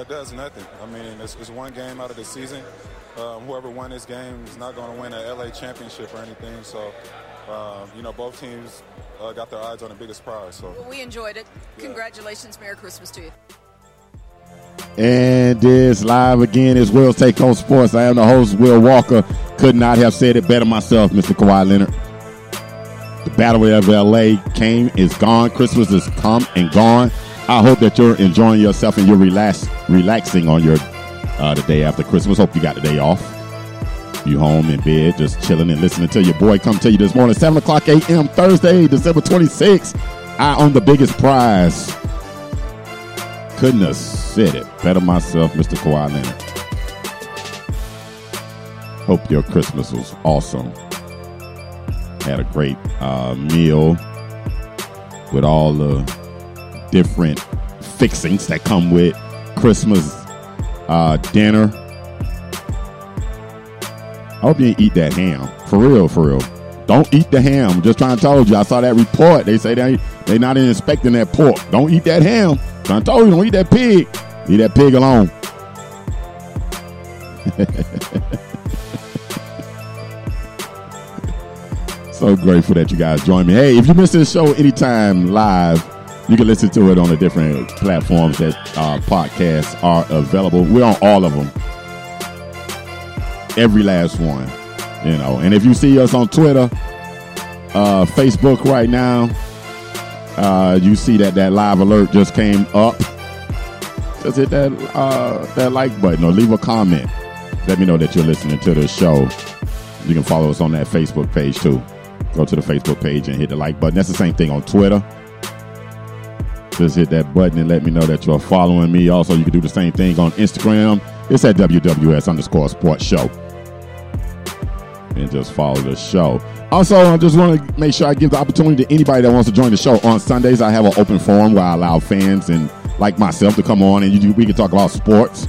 it does nothing. I mean, it's, it's one game out of the season. Um, whoever won this game is not going to win an LA championship or anything. So, um, you know, both teams uh, got their eyes on the biggest prize. So well, we enjoyed it. Congratulations, Merry Christmas to you. And it's live again. It's Will's Take Home Sports. I am the host, Will Walker. Could not have said it better myself, Mr. Kawhi Leonard. The Battle of LA came, is gone. Christmas is come and gone. I hope that you're enjoying yourself and you're relax, relaxing on your uh, the day after Christmas. Hope you got the day off. You home in bed, just chilling and listening to your boy come tell you this morning, 7 o'clock a.m. Thursday, December 26th. I own the biggest prize. Couldn't have said it better myself, Mr. Kawhi Leonard. Hope your Christmas was awesome. Had a great uh, meal with all the different fixings that come with Christmas uh, dinner. I hope you didn't eat that ham. For real, for real. Don't eat the ham. Just trying to tell you. I saw that report. They say they they not inspecting that pork. Don't eat that ham. I told you, don't eat that pig. Leave that pig alone. so grateful that you guys join me. Hey, if you miss this show anytime live, you can listen to it on the different platforms that uh, podcasts are available. We're on all of them. Every last one. You know, and if you see us on Twitter, uh, Facebook right now, uh, you see that that live alert just came up. Just hit that uh, that like button or leave a comment. Let me know that you're listening to the show. You can follow us on that Facebook page too. Go to the Facebook page and hit the like button. That's the same thing on Twitter. Just hit that button and let me know that you're following me. Also, you can do the same thing on Instagram. It's at WWS underscore sports show. And just follow the show. Also, I just want to make sure I give the opportunity to anybody that wants to join the show. On Sundays, I have an open forum where I allow fans and like myself to come on and we can talk about sports.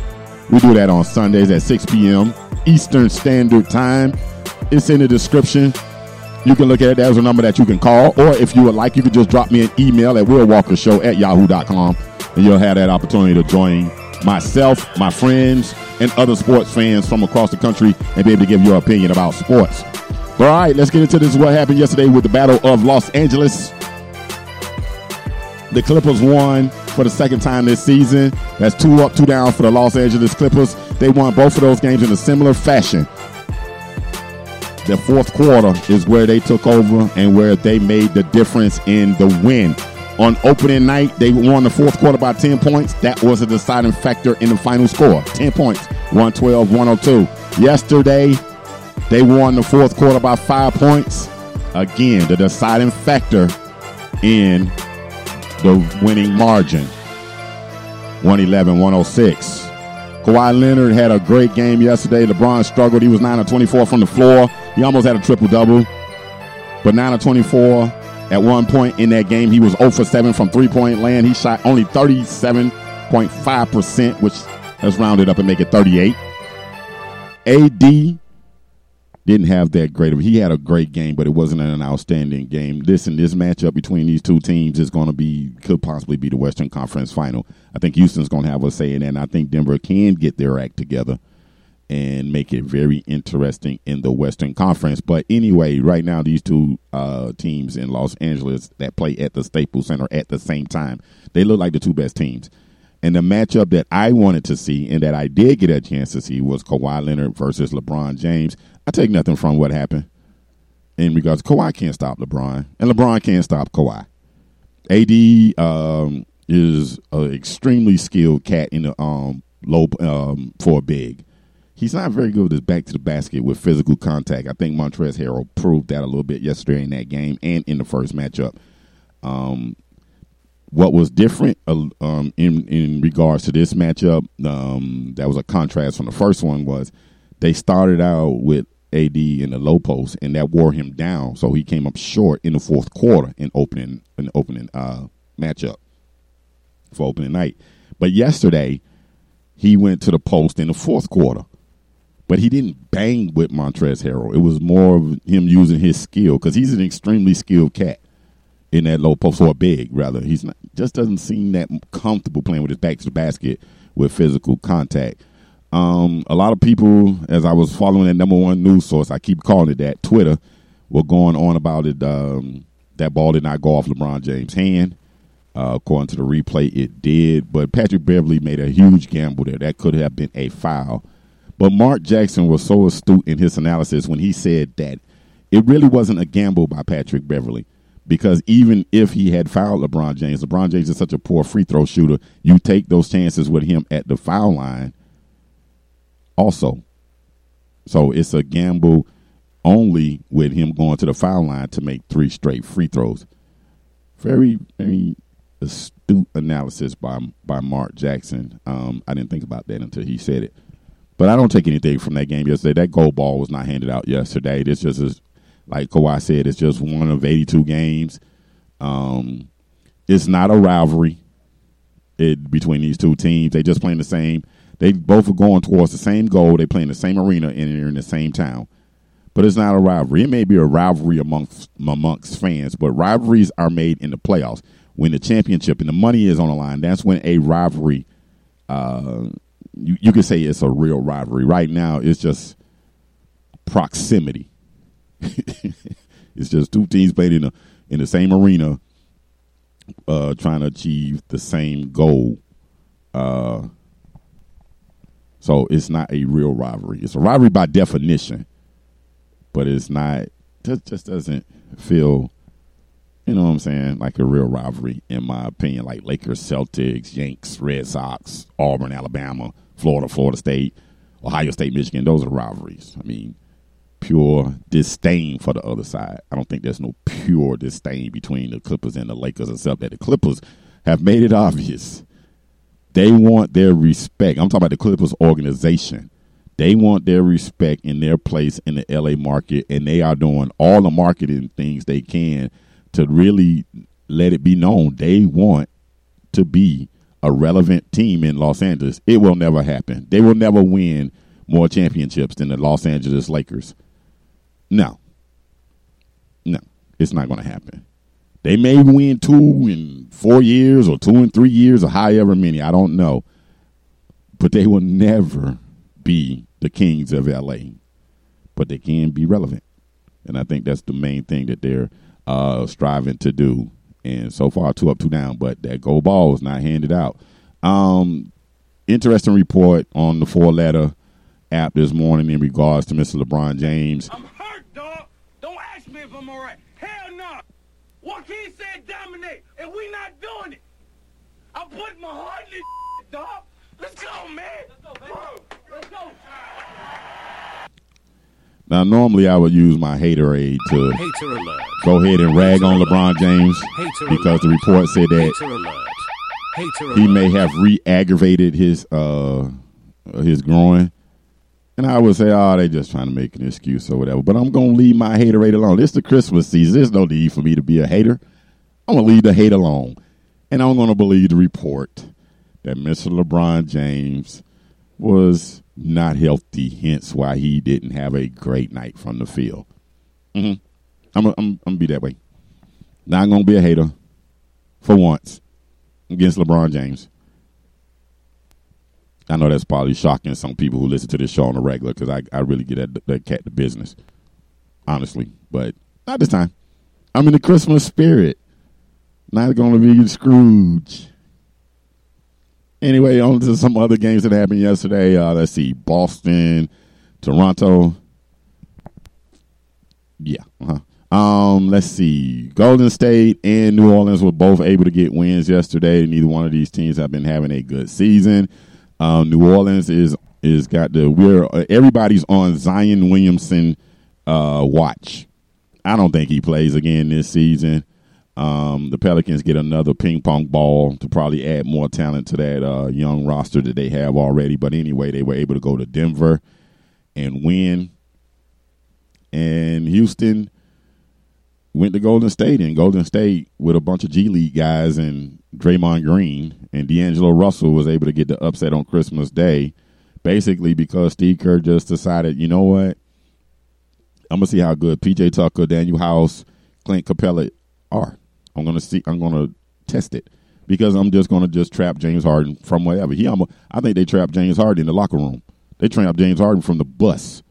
We do that on Sundays at 6 p.m. Eastern Standard Time. It's in the description. You can look at it. There's a number that you can call. Or if you would like, you can just drop me an email at willwalkershow at yahoo.com and you'll have that opportunity to join myself, my friends, and other sports fans from across the country and be able to give your opinion about sports. All right, let's get into this. What happened yesterday with the Battle of Los Angeles? The Clippers won for the second time this season. That's two up, two down for the Los Angeles Clippers. They won both of those games in a similar fashion. The fourth quarter is where they took over and where they made the difference in the win. On opening night, they won the fourth quarter by 10 points. That was a deciding factor in the final score 10 points, 112 102. Yesterday, they won the fourth quarter by five points. Again, the deciding factor in the winning margin 111 106. Kawhi Leonard had a great game yesterday. LeBron struggled. He was 9 of 24 from the floor. He almost had a triple double. But 9 of 24 at one point in that game, he was 0 for 7 from three point land. He shot only 37.5%, which let's round it up and make it 38. AD didn't have that great of he had a great game but it wasn't an outstanding game listen this matchup between these two teams is going to be could possibly be the western conference final i think houston's going to have a say in that and i think denver can get their act together and make it very interesting in the western conference but anyway right now these two uh, teams in los angeles that play at the staples center at the same time they look like the two best teams and the matchup that I wanted to see and that I did get a chance to see was Kawhi Leonard versus LeBron James. I take nothing from what happened in regards Kawhi can't stop LeBron, and LeBron can't stop Kawhi. AD um, is an extremely skilled cat in the um, low um, for big. He's not very good with his back to the basket with physical contact. I think Montrezl Harrell proved that a little bit yesterday in that game and in the first matchup. Um, what was different uh, um, in in regards to this matchup um, that was a contrast from the first one was they started out with AD in the low post and that wore him down so he came up short in the fourth quarter in opening in opening uh, matchup for opening night but yesterday he went to the post in the fourth quarter but he didn't bang with Montrezl Harrell it was more of him using his skill because he's an extremely skilled cat in that low post or big rather. He's not just doesn't seem that comfortable playing with his back to the basket with physical contact. Um, a lot of people, as I was following that number one news source, I keep calling it that Twitter, were going on about it. Um, that ball did not go off LeBron James' hand. Uh, according to the replay, it did. But Patrick Beverley made a huge gamble there. That could have been a foul. But Mark Jackson was so astute in his analysis when he said that it really wasn't a gamble by Patrick Beverley because even if he had fouled LeBron James, LeBron James is such a poor free throw shooter. You take those chances with him at the foul line also. So it's a gamble only with him going to the foul line to make three straight free throws. Very, very astute analysis by by Mark Jackson. Um, I didn't think about that until he said it. But I don't take anything from that game yesterday. That goal ball was not handed out yesterday. This just is like Kawhi said, it's just one of 82 games. Um, it's not a rivalry it, between these two teams. They just playing the same. They both are going towards the same goal. They play in the same arena and they're in the same town. But it's not a rivalry. It may be a rivalry amongst amongst fans, but rivalries are made in the playoffs when the championship and the money is on the line. That's when a rivalry. Uh, you you say it's a real rivalry. Right now, it's just proximity. it's just two teams playing in the in the same arena, uh, trying to achieve the same goal. Uh, so it's not a real rivalry. It's a rivalry by definition, but it's not. Just just doesn't feel. You know what I'm saying? Like a real rivalry, in my opinion. Like Lakers, Celtics, Yanks, Red Sox, Auburn, Alabama, Florida, Florida State, Ohio State, Michigan. Those are rivalries. I mean, pure disdain for the other side. I don't think there's no pure disdain between the Clippers and the Lakers, except that the Clippers have made it obvious they want their respect. I'm talking about the Clippers organization. They want their respect in their place in the LA market, and they are doing all the marketing things they can to really let it be known they want to be a relevant team in Los Angeles. It will never happen. They will never win more championships than the Los Angeles Lakers. No. No, it's not going to happen. They may win two in four years or two in three years or however many. I don't know. But they will never be the kings of LA. But they can be relevant. And I think that's the main thing that they're uh, striving to do. And so far, two up, two down. But that gold ball was not handed out. Um, interesting report on the four letter app this morning in regards to Mr. LeBron James. I'm hurt, dog. Don't ask me if I'm all right. Hell no. Joaquin said dominate, and we not doing it. I'm putting my heart in this dog. Let's go, man. Let's go, baby. Bro, let's go. Now, normally I would use my haterade to Hater alert. go ahead and rag on LeBron James Hater because the report said that Hater alert. Hater he alert. may have re-aggravated his uh his groin. And I would say, oh, they're just trying to make an excuse or whatever. But I'm gonna leave my haterade alone. It's the Christmas season. There's no need for me to be a hater. I'm gonna leave the hate alone. And I'm gonna believe the report that Mr. LeBron James was not healthy, hence why he didn't have a great night from the field. hmm I'm I'm gonna be that way. Not gonna be a hater for once against LeBron James. I know that's probably shocking some people who listen to this show on the regular because I, I really get that, that cat the business, honestly. But not this time. I'm in the Christmas spirit. Not going to be Scrooge. Anyway, on to some other games that happened yesterday. Uh, let's see. Boston, Toronto. Yeah. Uh-huh. Um, let's see. Golden State and New Orleans were both able to get wins yesterday. Neither one of these teams have been having a good season. Um, New Orleans is is got the we're everybody's on Zion Williamson uh, watch. I don't think he plays again this season. Um, the Pelicans get another ping pong ball to probably add more talent to that uh, young roster that they have already. But anyway, they were able to go to Denver and win. And Houston went to Golden State, and Golden State with a bunch of G League guys and Draymond Green and D'Angelo Russell was able to get the upset on Christmas Day, basically because Steve Kerr just decided, you know what, I'm gonna see how good PJ Tucker, Danuel House, Clint Capela are. I'm gonna see. I'm gonna test it because I'm just gonna just trap James Harden from wherever. He, I'm a, I think they trapped James Harden in the locker room. They trapped James Harden from the bus.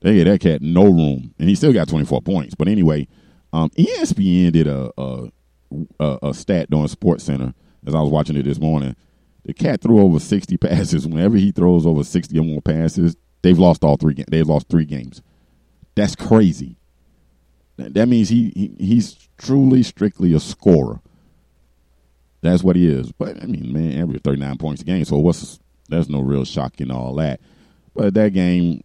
They gave that cat no room, and he still got 24 points. But anyway, um, ESPN did a, a a, a stat during Sports Center as I was watching it this morning. The cat threw over 60 passes. Whenever he throws over 60 or more passes, they've lost all three. They've lost three games. That's crazy. That means he, he he's truly strictly a scorer. That's what he is. But I mean, man, average 39 points a game. So what's there's no real shock in all that. But that game,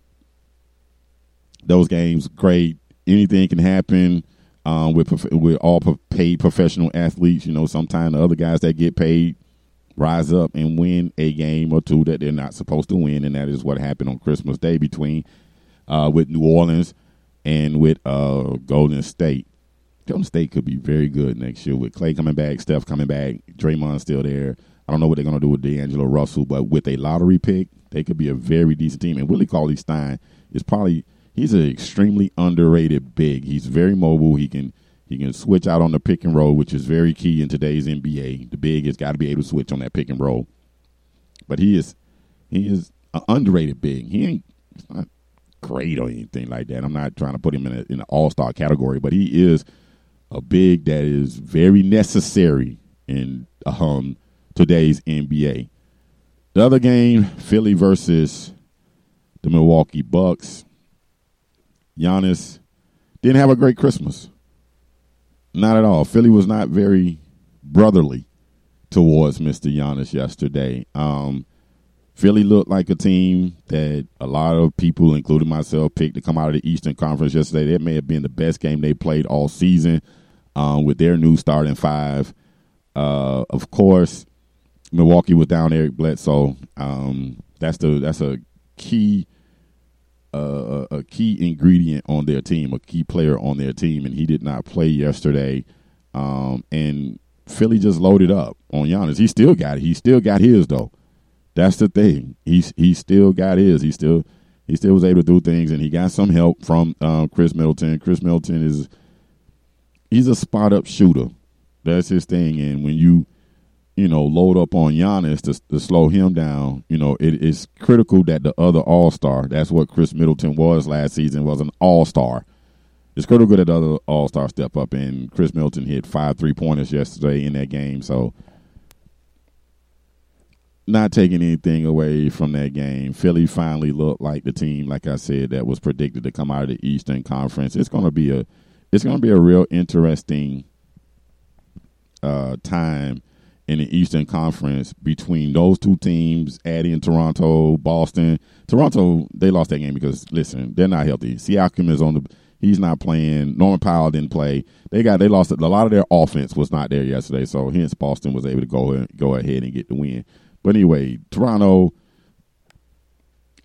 those games, great. Anything can happen um, with with all paid professional athletes. You know, sometimes the other guys that get paid rise up and win a game or two that they're not supposed to win, and that is what happened on Christmas Day between uh, with New Orleans and with uh, Golden State. Golden State could be very good next year with Clay coming back, Steph coming back, Draymond still there. I don't know what they're going to do with D'Angelo Russell, but with a lottery pick, they could be a very decent team. And Willie Cauley Stein is probably he's an extremely underrated big. He's very mobile. He can he can switch out on the pick and roll, which is very key in today's NBA. The big has got to be able to switch on that pick and roll. But he is he is an underrated big. He ain't not great or anything like that. I'm not trying to put him in, a, in an all star category, but he is a big that is very necessary in um, today's NBA. The other game, Philly versus the Milwaukee Bucks. Giannis didn't have a great Christmas. Not at all. Philly was not very brotherly towards Mr. Giannis yesterday. Um, Philly looked like a team that a lot of people, including myself, picked to come out of the Eastern Conference yesterday. That may have been the best game they played all season um, with their new starting five. Uh, of course, Milwaukee was down Eric Bledsoe. Um, that's the that's a key a, a, key ingredient on their team, a key player on their team, and he did not play yesterday. Um, and Philly just loaded up on Giannis. He still got it. He still got his though. That's the thing. He's he still got his. He still he still was able to do things, and he got some help from um, Khris Middleton. Khris Middleton is he's a spot up shooter. That's his thing. And when you you know, load up on Giannis to, to slow him down. You know, it is critical that the other All Star, that's what Khris Middleton was last season, was an All Star. It's critical that the other All Star step up, and Khris Middleton hit five three pointers yesterday in that game. So, not taking anything away from that game, Philly finally looked like the team, like I said, that was predicted to come out of the Eastern Conference. It's going to be a, it's going to be a real interesting uh, time in the Eastern Conference between those two teams, adding Toronto, Boston. Toronto, they lost that game because listen, they're not healthy. Siakam is on the he's not playing. Norman Powell didn't play. They got they lost a lot of their offense was not there yesterday, so hence Boston was able to go go ahead and get the win. But anyway, Toronto,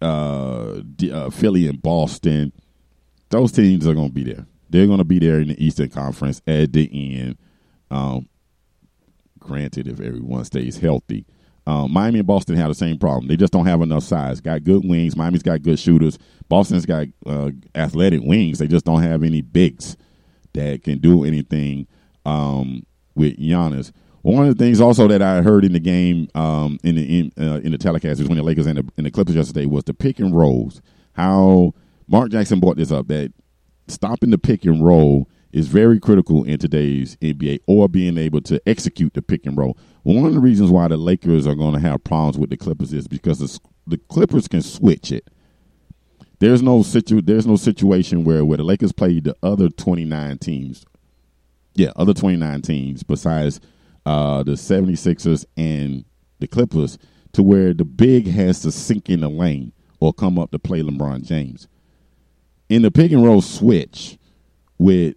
uh, uh, Philly, and Boston, those teams are going to be there. They're going to be there in the Eastern Conference at the end. Um, granted, if everyone stays healthy. Um, Miami and Boston have the same problem. They just don't have enough size. Got good wings. Miami's got good shooters. Boston's got uh, athletic wings. They just don't have any bigs that can do anything um, with Giannis. One of the things also that I heard in the game um, in the in, uh, in the telecast between the Lakers and the, and the Clippers yesterday was the pick and rolls. How Mark Jackson brought this up that stopping the pick and roll is very critical in today's NBA or being able to execute the pick and roll. One of the reasons why the Lakers are going to have problems with the Clippers is because the, the Clippers can switch it. There's no situ there's no situation where where the Lakers play the other 29 teams. Yeah, other 29 teams besides uh, the 76ers and the Clippers to where the big has to sink in the lane or come up to play LeBron James. In the pick and roll switch with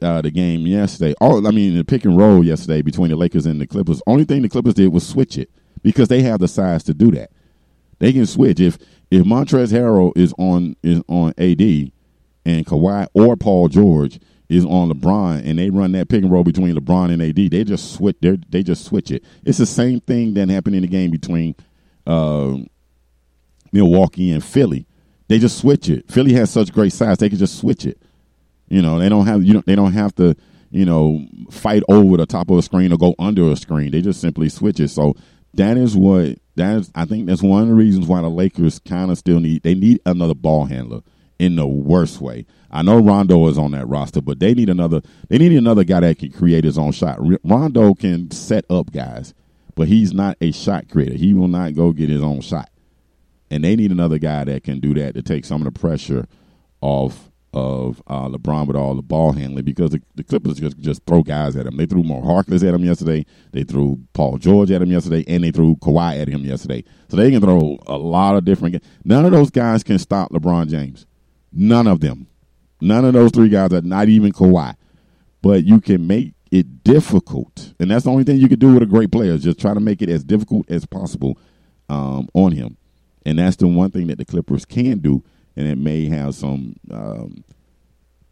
uh, the game yesterday. All I mean, the pick and roll yesterday between the Lakers and the Clippers. Only thing the Clippers did was switch it because they have the size to do that. They can switch if if Montrezl Harrell is on is on AD and Kawhi or Paul George is on LeBron and they run that pick and roll between LeBron and AD. They just switch. They they just switch it. It's the same thing that happened in the game between uh, Milwaukee and Philly. They just switch it. Philly has such great size; they can just switch it. You know, they don't have you know they don't have to you know, fight over the top of a screen or go under a screen. They just simply switch it. So that is what that is. I think that's one of the reasons why the Lakers kind of still need they need another ball handler in the worst way. I know Rondo is on that roster, but they need another. They need another guy that can create his own shot. Rondo can set up guys, but he's not a shot creator. He will not go get his own shot, and they need another guy that can do that to take some of the pressure off of uh, LeBron with all the ball handling because the, the Clippers just just throw guys at him. They threw Moe Harkless at him yesterday. They threw Paul George at him yesterday, and they threw Kawhi at him yesterday. So they can throw a lot of different. None of those guys can stop LeBron James. None of them. None of those three guys are not even Kawhi. But you can make it difficult, and that's the only thing you can do with a great player. is Just try to make it as difficult as possible um, on him, and that's the one thing that the Clippers can do and it may have some um,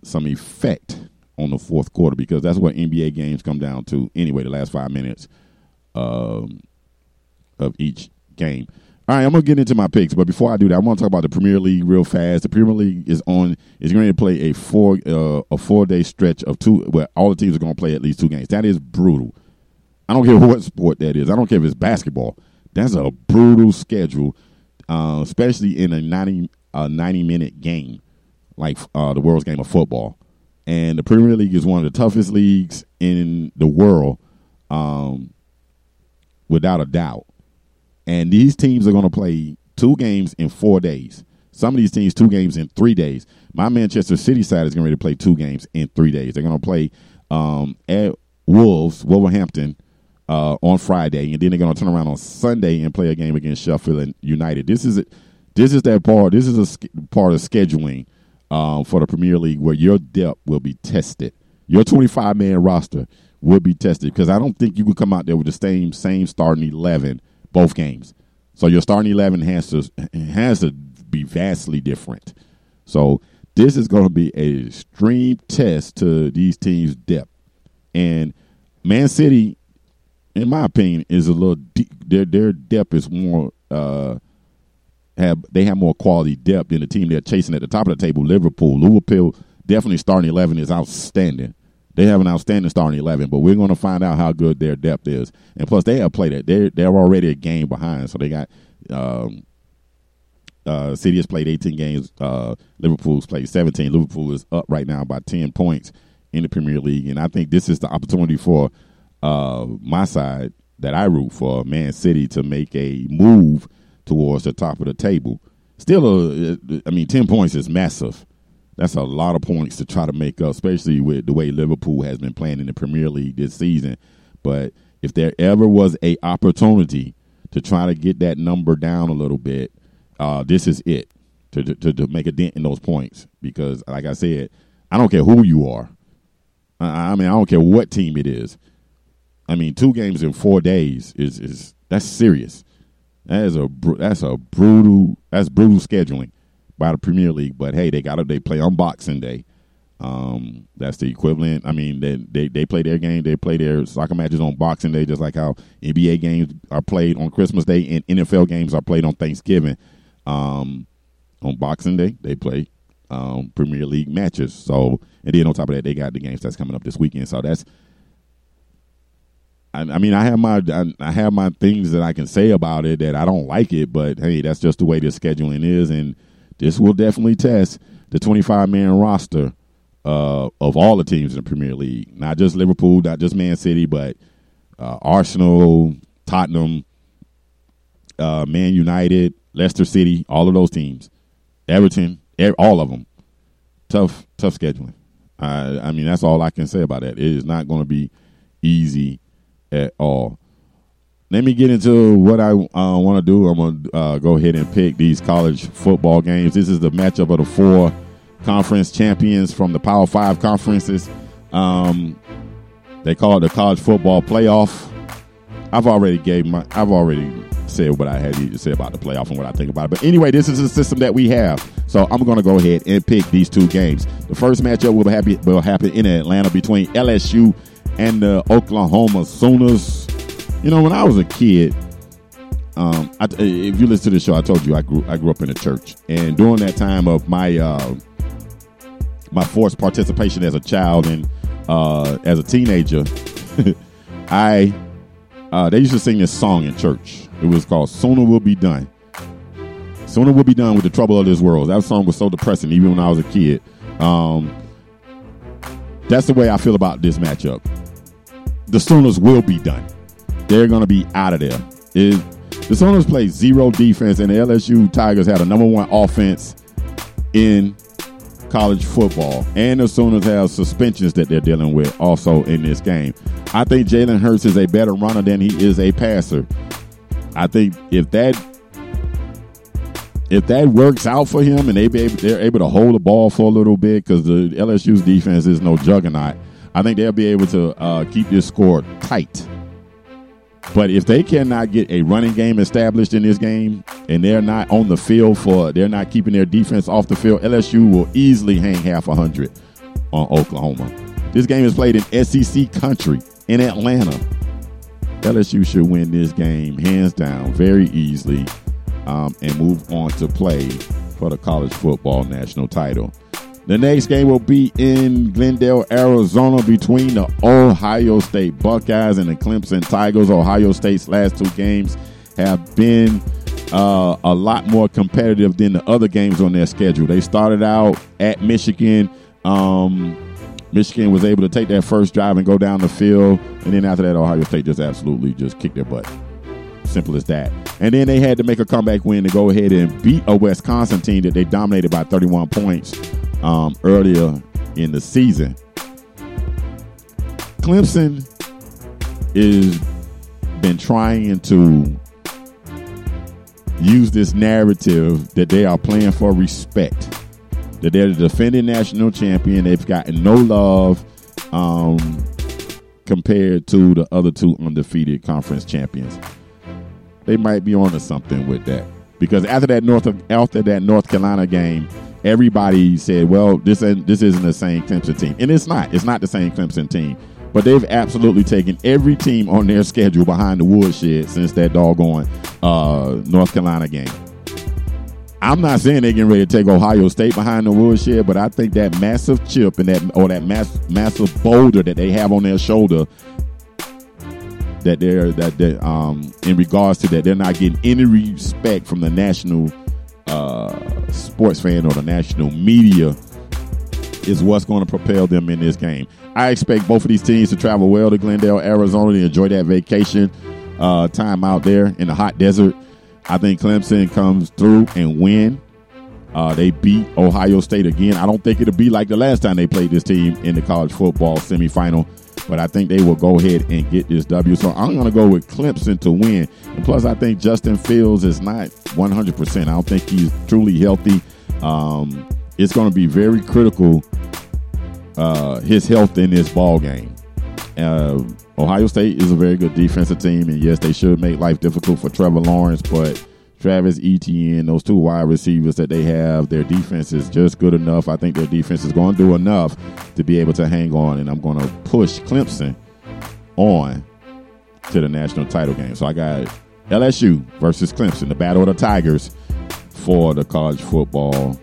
some effect on the fourth quarter because that's what NBA games come down to anyway. The last five minutes um, of each game. All right, I'm gonna get into my picks, but before I do that, I want to talk about the Premier League real fast. The Premier League is on is going to play a four uh, a four day stretch of two where all the teams are going to play at least two games. That is brutal. I don't care what sport that is. I don't care if it's basketball. That's a brutal schedule, uh, especially in a 90 a 90 minute game like uh, the world's game of football. And the Premier League is one of the toughest leagues in the world, um, without a doubt. And these teams are going to play two games in four days. Some of these teams, two games in three days. My Manchester City side is going to play two games in three days. They're going to play um, at Wolves, Wolverhampton, uh, on Friday, and then they're going to turn around on Sunday and play a game against Sheffield United. This is this is that part. This is a part of scheduling um, for the Premier League where your depth will be tested. Your 25 man roster will be tested because I don't think you could come out there with the same same starting 11 both games. So your starting 11 has to has to be vastly different. So this is going to be a extreme test to these teams' depth. And Man City, in my opinion, is a little deep. Their their depth is more uh, have they have more quality depth than the team they're chasing at the top of the table. Liverpool, Liverpool definitely starting eleven is outstanding. They have an outstanding starting eleven, but we're going to find out how good their depth is. And plus, they have played it. They're they're already a game behind, so they got. Um, uh, City has played 18 games. Uh, Liverpool's played 17. Liverpool is up right now by 10 points in the Premier League, and I think this is the opportunity for uh, my side that I root for, Man City, to make a move towards the top of the table. Still, a, I mean, 10 points is massive. That's a lot of points to try to make up, especially with the way Liverpool has been playing in the Premier League this season. But if there ever was a opportunity to try to get that number down a little bit, uh, this is it to, to to make a dent in those points. Because, like I said, I don't care who you are. I, I mean, I don't care what team it is. I mean, two games in four days is is that's serious. That is a that's a brutal that's brutal scheduling by the Premier League. But hey, they got to they play on Boxing Day. Um, that's the equivalent. I mean, they, they they play their game. They play their soccer matches on Boxing Day, just like how NBA games are played on Christmas Day and NFL games are played on Thanksgiving. Um, on Boxing Day, they play um, Premier League matches. So, and then on top of that, they got the games that's coming up this weekend. So that's I, I mean, I have my I, I have my things that I can say about it that I don't like it, but hey, that's just the way the scheduling is, and this will definitely test the 25 man roster uh, of all the teams in the Premier League, not just Liverpool, not just Man City, but uh, Arsenal, Tottenham, uh, Man United, Leicester City, all of those teams, Everton, all of them. Tough, tough scheduling. I, I mean, that's all I can say about that. It is not going to be easy at all. Let me get into what I uh, want to do. I'm going to uh, go ahead and pick these college football games. This is the matchup of the four conference champions from the Power Five conferences. Um, they call it the college football playoff. I've already gave my. I've already said what I had to say about the playoff and what I think about it. But anyway, this is the system that we have. So I'm going to go ahead and pick these two games. The first matchup will happen will happen in Atlanta between LSU and the Oklahoma Sooners. You know, when I was a kid, um, I, if you listen to the show, I told you I grew I grew up in a church, and during that time of my uh, my forced participation as a child and uh, as a teenager, I uh, they used to sing this song in church. It was called "Sooner Will Be Done." Sooner will be done with the trouble of this world. That song was so depressing, even when I was a kid. Um, that's the way I feel about this matchup. The Sooners will be done. They're going to be out of there. It, the Sooners play zero defense, and the LSU Tigers had a number one offense in college football. And the Sooners have suspensions that they're dealing with also in this game. I think Jalen Hurts is a better runner than he is a passer. I think if that if that works out for him and they be able, they're able to hold the ball for a little bit because the LSU's defense is no juggernaut, I think they'll be able to uh, keep this score tight. But if they cannot get a running game established in this game and they're not on the field for, they're not keeping their defense off the field, LSU will easily hang half a hundred on Oklahoma. This game is played in SEC country in Atlanta. LSU should win this game hands down very easily um, and move on to play for the college football national title. The next game will be in Glendale, Arizona, between the Ohio State Buckeyes and the Clemson Tigers. Ohio State's last two games have been uh, a lot more competitive than the other games on their schedule. They started out at Michigan. Um, Michigan was able to take that first drive and go down the field, and then after that, Ohio State just absolutely just kicked their butt. Simple as that. And then they had to make a comeback win to go ahead and beat a Wisconsin team that they dominated by 31 points um, earlier in the season. Clemson is been trying to use this narrative that they are playing for respect. That they're the defending national champion. They've gotten no love um, compared to the other two undefeated conference champions they might be onto something with that. Because after that North after that North Carolina game, everybody said, "Well, this this isn't the same Clemson team," and it's not. It's not the same Clemson team. But they've absolutely taken every team on their schedule behind the woodshed since that doggone uh, North Carolina game. I'm not saying they're getting ready to take Ohio State behind the woodshed, but I think that massive chip and that or that mass, massive boulder that they have on their shoulder that they're that they um in regards to that they're not getting any respect from the national uh, sports fan or the national media is what's going to propel them in this game. I expect both of these teams to travel well to Glendale, Arizona, to enjoy that vacation uh, time out there in the hot desert. I think Clemson comes through and win. Uh, they beat Ohio State again. I don't think it'll be like the last time they played this team in the college football semifinal but I think they will go ahead and get this W. So I'm going to go with Clemson to win. And plus, I think Justin Fields is not 100%. I don't think he's truly healthy. Um, it's going to be very critical uh, his health in this ball game. Uh, Ohio State is a very good defensive team, and yes, they should make life difficult for Trevor Lawrence, but Travis Etienne, those two wide receivers that they have, their defense is just good enough. I think their defense is going to do enough to be able to hang on, and I'm going to push Clemson on to the national title game. So I got LSU versus Clemson, the battle of the Tigers for the college football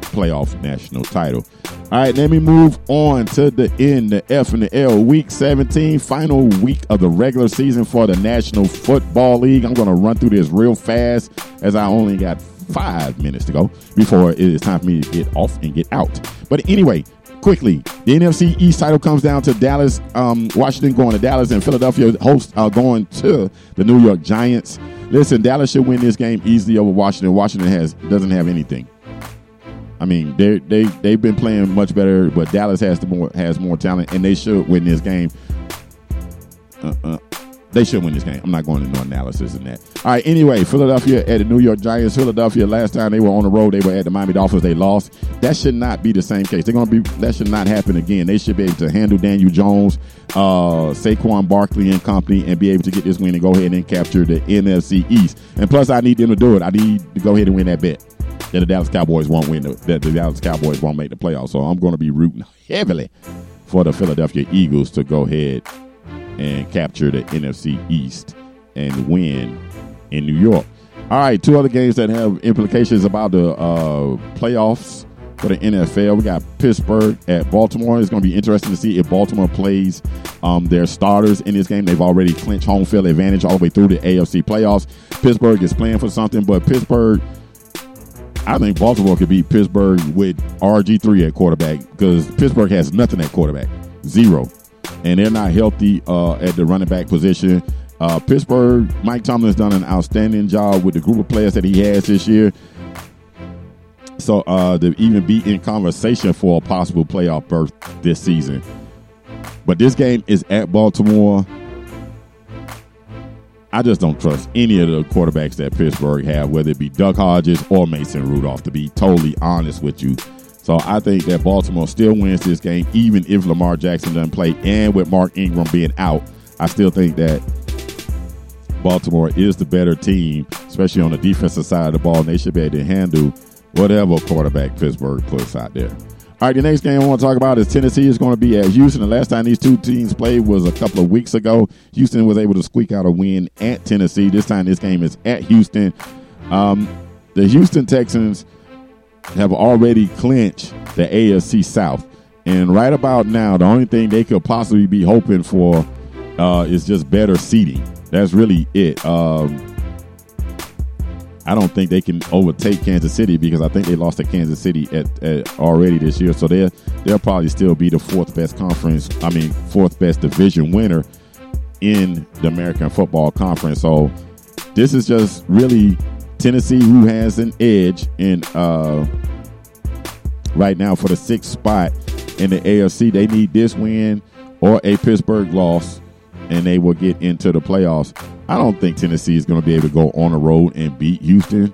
playoff national title. All right, let me move on to the N, the F, and the L. Week 17, final week of the regular season for the National Football League. I'm going to run through this real fast as I only got five minutes to go before it is time for me to get off and get out. But anyway, quickly, the NFC East title comes down to Dallas, um, Washington going to Dallas, and Philadelphia hosts are going to the New York Giants. Listen, Dallas should win this game easily over Washington. Washington has doesn't have anything. I mean, they they they've been playing much better, but Dallas has the more has more talent, and they should win this game. Uh-uh. They should win this game. I'm not going into no analysis in that. All right. Anyway, Philadelphia at the New York Giants. Philadelphia last time they were on the road, they were at the Miami Dolphins. They lost. That should not be the same case. They're to be. That should not happen again. They should be able to handle Daniel Jones, uh, Saquon Barkley and company, and be able to get this win and go ahead and capture the NFC East. And plus, I need them to do it. I need to go ahead and win that bet that the Dallas Cowboys won't win, the, that the Dallas Cowboys won't make the playoffs. So I'm going to be rooting heavily for the Philadelphia Eagles to go ahead and capture the NFC East and win in New York. All right, two other games that have implications about the uh, playoffs for the NFL. We got Pittsburgh at Baltimore. It's going to be interesting to see if Baltimore plays um, their starters in this game. They've already clinched home field advantage all the way through the AFC playoffs. Pittsburgh is playing for something, but Pittsburgh, I think Baltimore could beat Pittsburgh with RG3 at quarterback because Pittsburgh has nothing at quarterback, zero. And they're not healthy uh, at the running back position. Uh, Pittsburgh, Mike Tomlin's done an outstanding job with the group of players that he has this year. So uh, to even be in conversation for a possible playoff berth this season. But this game is at Baltimore. I just don't trust any of the quarterbacks that Pittsburgh have, whether it be Duck Hodges or Mason Rudolph, to be totally honest with you. So I think that Baltimore still wins this game, even if Lamar Jackson doesn't play, and with Mark Ingram being out. I still think that Baltimore is the better team, especially on the defensive side of the ball, and they should be able to handle whatever quarterback Pittsburgh puts out there. All right, the next game I want to talk about is Tennessee is going to be at Houston. The last time these two teams played was a couple of weeks ago. Houston was able to squeak out a win at Tennessee. This time, this game is at Houston. Um, the Houston Texans have already clinched the AFC South. And right about now, the only thing they could possibly be hoping for uh, is just better seating. That's really it. Um, I don't think they can overtake Kansas City because I think they lost to Kansas City at, at already this year. So they'll they'll probably still be the fourth best conference. I mean, fourth best division winner in the American Football Conference. So this is just really Tennessee who has an edge in uh, right now for the sixth spot in the AFC. They need this win or a Pittsburgh loss and they will get into the playoffs. I don't think Tennessee is going to be able to go on the road and beat Houston.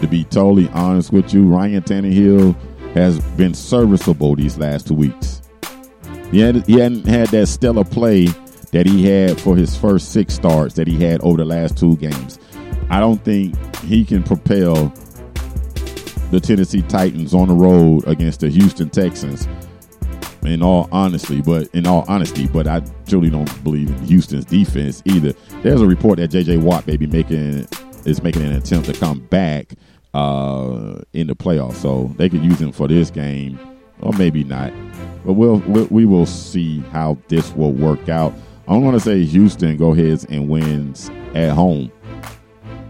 To be totally honest with you, Ryan Tannehill has been serviceable these last two weeks. He, had, he hadn't had that stellar play that he had for his first six starts that he had over the last two games. I don't think he can propel the Tennessee Titans on the road against the Houston Texans in all honesty, but in all honesty, but I truly don't believe in Houston's defense either. There's a report that J.J. Watt may be making is making an attempt to come back uh, in the playoffs, so they could use him for this game, or maybe not. But we'll, we will see how this will work out. I'm going to say Houston go ahead and wins at home,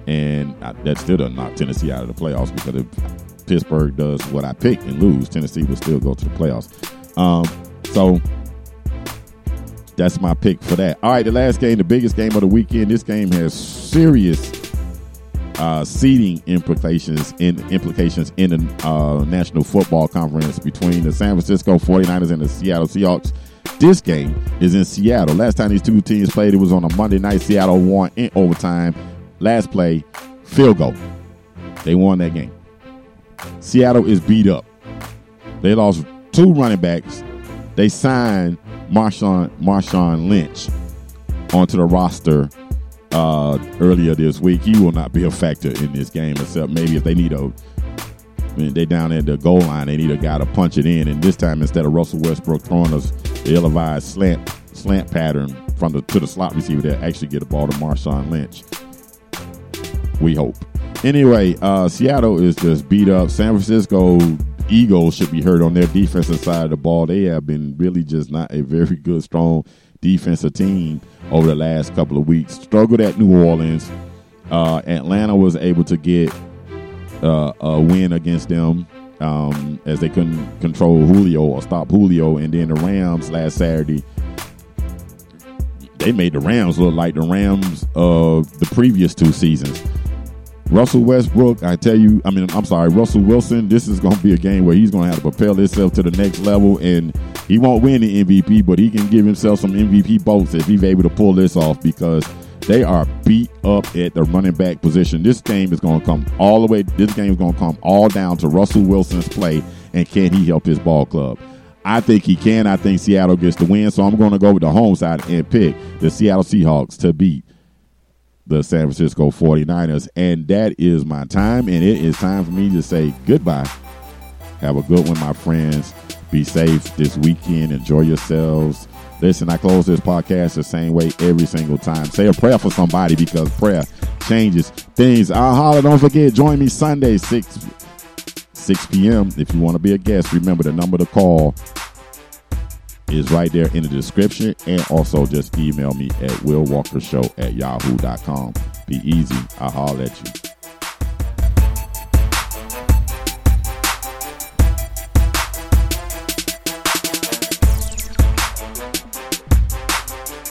and that still doesn't knock Tennessee out of the playoffs because if Pittsburgh does what I picked and lose, Tennessee will still go to the playoffs. Um, so that's my pick for that. All right, the last game, the biggest game of the weekend. This game has serious uh, seeding implications in implications in the uh, National Football Conference between the San Francisco 49ers and the Seattle Seahawks. This game is in Seattle. Last time these two teams played, it was on a Monday night. Seattle won in overtime. Last play, field goal. They won that game. Seattle is beat up. They lost two running backs. They signed Marshawn Marshawn Lynch onto the roster uh, earlier this week. He will not be a factor in this game, except maybe if they need a. I mean, they down at the goal line. They need a guy to punch it in, and this time instead of Russell Westbrook throwing us the ill-advised slant slant pattern from the to the slot receiver, they actually get the ball to Marshawn Lynch. We hope. Anyway, uh, Seattle is just beat up. San Francisco Eagles should be heard on their defensive side of the ball. They have been really just not a very good, strong defensive team over the last couple of weeks. Struggled at New Orleans. Uh, Atlanta was able to get uh, a win against them um, as they couldn't control Julio or stop Julio. And then the Rams last Saturday, they made the Rams look like the Rams of the previous two seasons. Russell Westbrook, I tell you, I mean, I'm sorry, Russell Wilson, this is going to be a game where he's going to have to propel himself to the next level, and he won't win the MVP, but he can give himself some MVP votes if he's able to pull this off because they are beat up at the running back position. This game is going to come all the way, this game is going to come all down to Russell Wilson's play, and can he help his ball club? I think he can. I think Seattle gets the win, so I'm going to go with the home side and pick the Seattle Seahawks to beat the San Francisco 49ers. And that is my time. And it is time for me to say goodbye. Have a good one, my friends. Be safe this weekend. Enjoy yourselves. Listen, I close this podcast the same way every single time. Say a prayer for somebody because prayer changes things. I'll holler. Don't forget, join me Sunday, 6 6 p.m. If you want to be a guest, remember the number to call is right there in the description. And also just email me at wilwalkershow at yahoo.com. Be easy. I'll holler at you.